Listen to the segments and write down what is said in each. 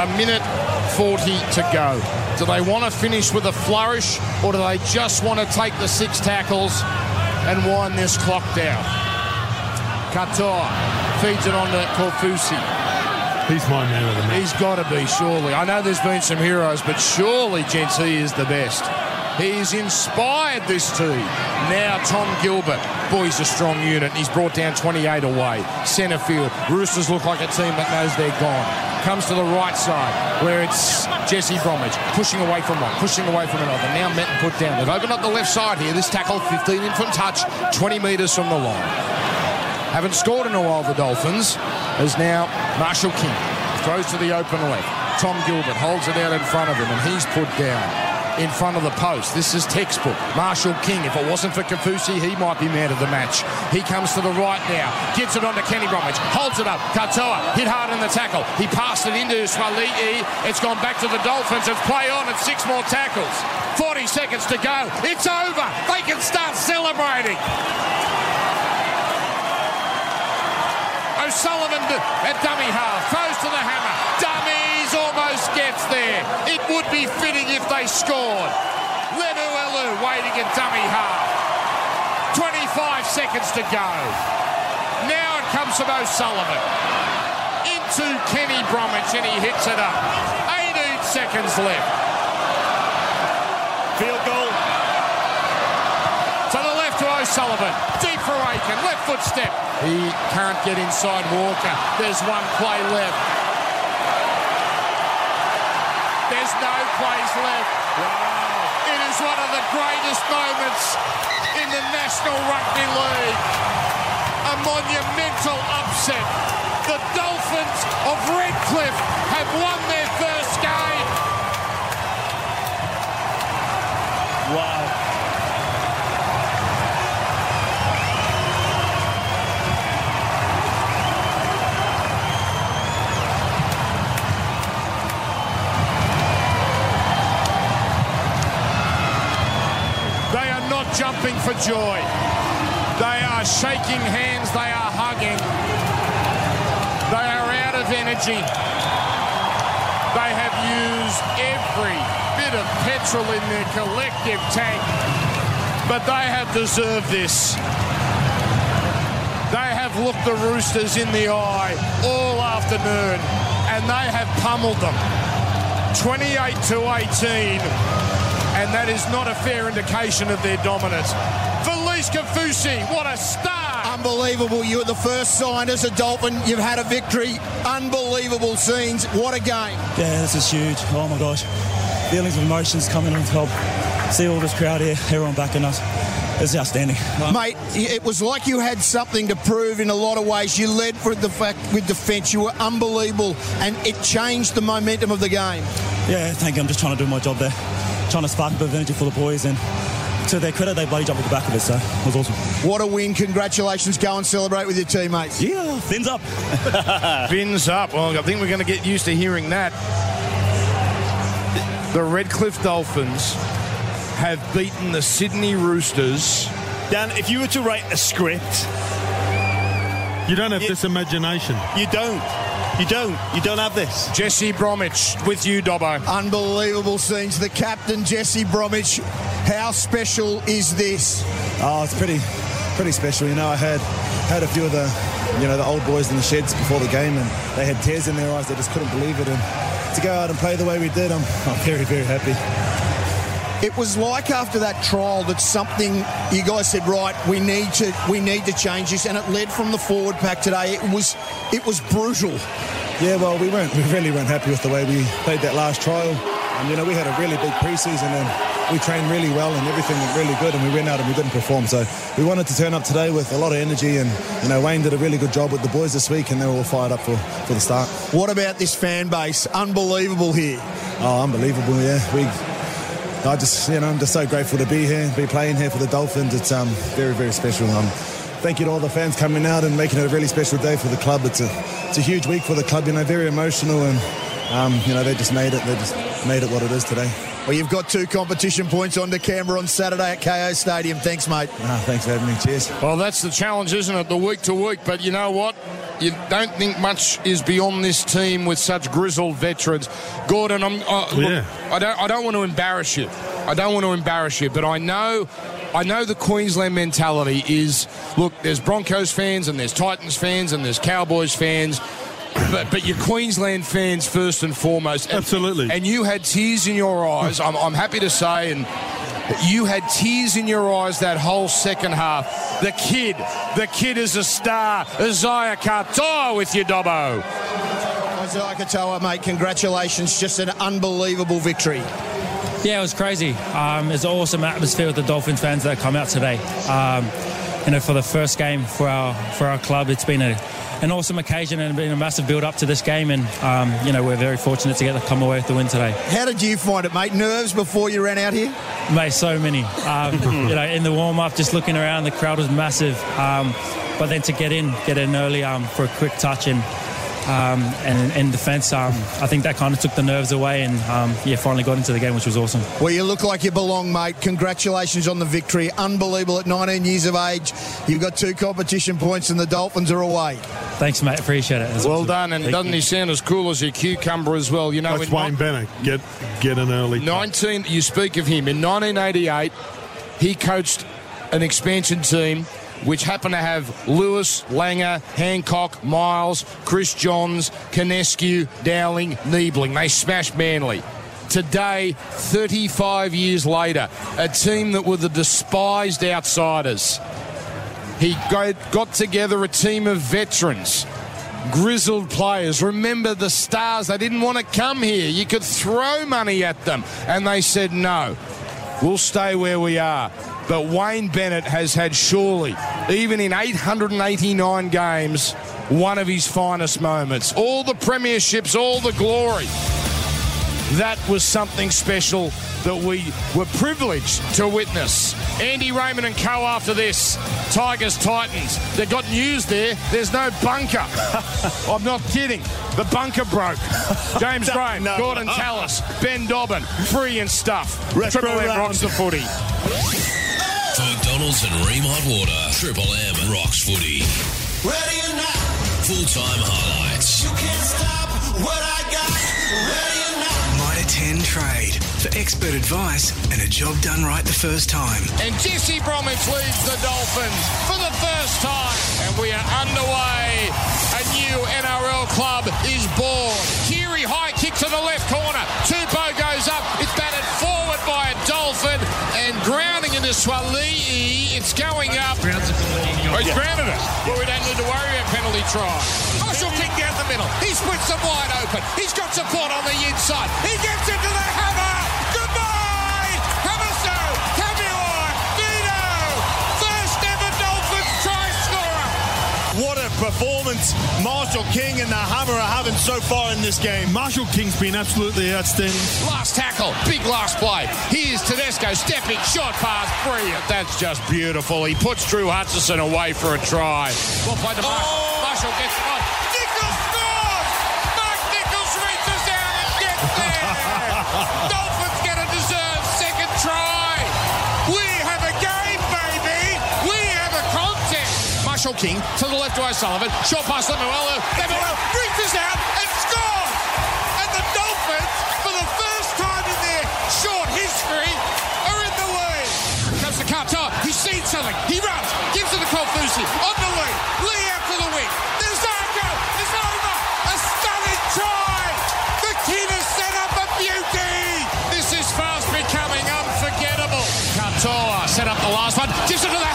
A minute 40 to go. Do they want to finish with a flourish or do they just want to take the six tackles and wind this clock down? Katoa feeds it on to Kaufusi. He's my man of the match. He's got to be, surely. I know there's been some heroes, but surely, gents, he is the best. He's inspired this team. Now Tom Gilbert. Boy, he's a strong unit. He's brought down 28 away. Centre field. Roosters look like a team that knows they're gone. Comes to the right side where it's Jesse Bromwich pushing away from one, pushing away from another. Now Metten put down. They've opened up the left side here. This tackle 15 in from touch, 20 metres from the line. Haven't scored in a while, the Dolphins, as now Marshall King throws to the open left. Tom Gilbert holds it out in front of him, and he's put down in front of the post. This is textbook. Marshall King, if it wasn't for Kaufusi, he might be man of the match. He comes to the right now, gets it on to Kenny Bromwich, holds it up. Katoa hit hard in the tackle. He passed it into Suaalii. It's gone back to the Dolphins. It's play on and six more tackles. 40 seconds to go. It's over. They can start celebrating. O'Sullivan at dummy half, throws to the hammer. Dummies almost gets there. It would be fitting if they scored. Lemuelu waiting at dummy half. 25 seconds to go. Now it comes from O'Sullivan. Into Kenny Bromwich and he hits it up. 18 seconds left. Field goal. To the left to O'Sullivan. Deep for Aitken. Left foot step. He can't get inside Walker. There's one play left. Plays left. Wow. It is one of the greatest moments in the National Rugby League. A monumental upset. The Dolphins of Redcliffe have won jumping for joy. They are shaking hands. They are hugging. They are out of energy. They have used every bit of petrol in their collective tank, but they have deserved this. They have looked the Roosters in the eye all afternoon, and they have pummeled them. 28 to 18 and that is not a fair indication of their dominance. Felise Kaufusi, what a star! Unbelievable. You were the first signed as a Dolphin. You've had a victory. Unbelievable scenes. What a game. Yeah, this is huge. Oh my gosh. Feelings of emotions coming on top. See all this crowd here, everyone backing us. It's outstanding. Mate, it was like you had something to prove in a lot of ways. You led for the fact with defence. You were unbelievable, and it changed the momentum of the game. Yeah, thank you. I'm just trying to do my job there. Trying to spark a bit of energy for the boys, and to their credit, they bloody jumped at the back of it, so it was awesome. What a win. Congratulations. Go and celebrate with your teammates. Yeah, fins up. Fins up. Well, I think we're going to get used to hearing that. The Redcliffe Dolphins have beaten the Sydney Roosters. Dan, if you were to write a script, You don't have this imagination. you don't. You don't. You don't have this. Jesse Bromwich with you, Dobbo. Unbelievable scenes. The captain, Jesse Bromwich. How special is this? Oh, it's pretty, pretty special. You know, I heard, heard a few of the, you know, the old boys in the sheds before the game, and they had tears in their eyes. They just couldn't believe it. And to go out and play the way we did, I'm, I'm very, very happy. It was like after that trial that something you guys said, right, we need to we need to change this, and it led from the forward pack today. It was it was brutal. Yeah, well, we weren't, we really weren't happy with the way we played that last trial. And you know, we had a really big preseason, and we trained really well, and everything went really good, and we went out and we didn't perform. So we wanted to turn up today with a lot of energy, and you know, Wayne did a really good job with the boys this week, and they were all fired up for, for the start. What about this fan base? Unbelievable here. Oh, unbelievable! Yeah, we. I just, you know, I'm just so grateful to be here, be playing here for the Dolphins. It's um, very, very special. Um, thank you to all the fans coming out and making it a really special day for the club. It's a, it's a huge week for the club. You know, very emotional, and um, you know, they just made it. They just made it what it is today. Well, you've got two competition points on to Canberra on Saturday at GIO Stadium. Thanks, mate. Ah, thanks for having me. Cheers. Well, that's the challenge, isn't it? The week to week. But you know what? you don't think much is beyond this team with such grizzled veterans. Gordon, I'm, uh, look, Yeah. I don't, I don't want to embarrass you. I don't want to embarrass you, but I know, I know the Queensland mentality is look. There's Broncos fans and there's Titans fans and there's Cowboys fans. But, but you're Queensland fans first and foremost. And- Absolutely. And you had tears in your eyes. I'm, I'm happy to say, and you had tears in your eyes that whole second half. The kid, the kid is a star. Isaiah Katoa with you, Dobbo. Isaiah Katoa, mate, congratulations. Just an unbelievable victory. Yeah, it was crazy. Um, it's an awesome atmosphere with the Dolphins fans that come out today. Um, you know, for the first game for our for our club, it's been a, an awesome occasion and been a massive build up to this game. And um, you know, we're very fortunate to get to come away with the win today. How did you find it, mate? Nerves before you ran out here? Mate, so many. Um, you know, in the warm up, just looking around, the crowd was massive. Um, but then to get in, get in early um, for a quick touch and um, and in defence, um, I think that kind of took the nerves away, and um, yeah, finally got into the game, which was awesome. Well, you look like you belong, mate. Congratulations on the victory. Unbelievable at 19 years of age. You've got two competition points and the Dolphins are away. Thanks, mate. Appreciate it. It's Well awesome. done, and Thank doesn't you. he sound as cool as your cucumber as well? You know, That's Wayne ni- Bennett. Get get an early. 19, you speak of him. In 1988, he coached an expansion team which happened to have Lewis, Langer, Hancock, Miles, Chris Johns, Conescu, Dowling, Niebling. They smashed Manly. Today, 35 years later, a team that were the despised outsiders. He got together a team of veterans, grizzled players. Remember the stars, they didn't want to come here. You could throw money at them. And they said, no, we'll stay where we are. But Wayne Bennett has had surely, even in 889 games, one of his finest moments. All the premierships, all the glory. That was something special that we were privileged to witness. Andy Raymond and co after this. Tigers Titans. They've got news there. There's no bunker. I'm not kidding. The bunker broke. James Graham, No. Gordon Tallis, Ben Dobbin, free and stuff. Retro Triple M rocks the footy. For McDonald's and Rheem Hot Water, Triple M rocks footy. Ready or not, Full time highlights. you can't stop what I got. Ready or not. Mitre 10 Trade for expert advice and a job done right the first time. And Jesse Bromwich leads the Dolphins for the first time. And we are underway. A new NRL club is born. Keary high kick to the left corner. Tupou goes up. It's Suaalii. It's going up. Oh, he's grounded it. Well, we don't need to worry about penalty try. Marshall kick down the middle. He splits them wide open. He's got support on the inside. He gets into the hammer. Goodbye. Performance Marshall King and the Hammer are having so far in this game. Marshall King's been absolutely outstanding. Last tackle, big last play. Here's Tedesco stepping, short pass, brilliant. That's just beautiful. He puts Drew Hutchison away for a try. Well played to Marshall. Oh! Marshall gets Marshall King to the left to O'Sullivan. Short pass to Lemuelu. Lemuelu reaches out and scores. And the Dolphins, for the first time in their short history, are in the lead. Comes to Carter. He's seen something. He runs. Gives it to Kaufusi. On the lead. Lee out to the wing. There's Arco. It's over. A stunning try. The kid set up a beauty. This is fast becoming unforgettable. Katoa set up the last one. Gives it to the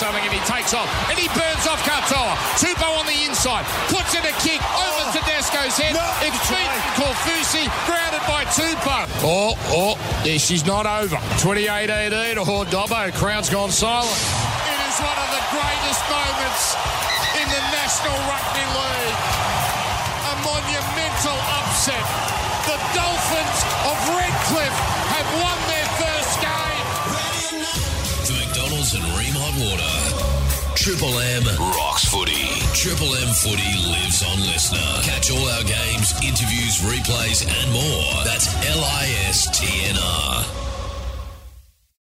something and he takes off and he burns off Katoa. Tupou on the inside. Puts in a kick over Tedesco's head. No, it's beaten Kaufusi. Grounded by Tupou. Oh, oh. Yeah, she's not over. 28 18 or Dobbo. Crowd's gone silent. It is one of the greatest moments in the National Rugby League. A monumental upset. The Dolphins Triple M rocks footy. Triple M footy lives on listener. Catch all our games, interviews, replays, and more. That's L I S T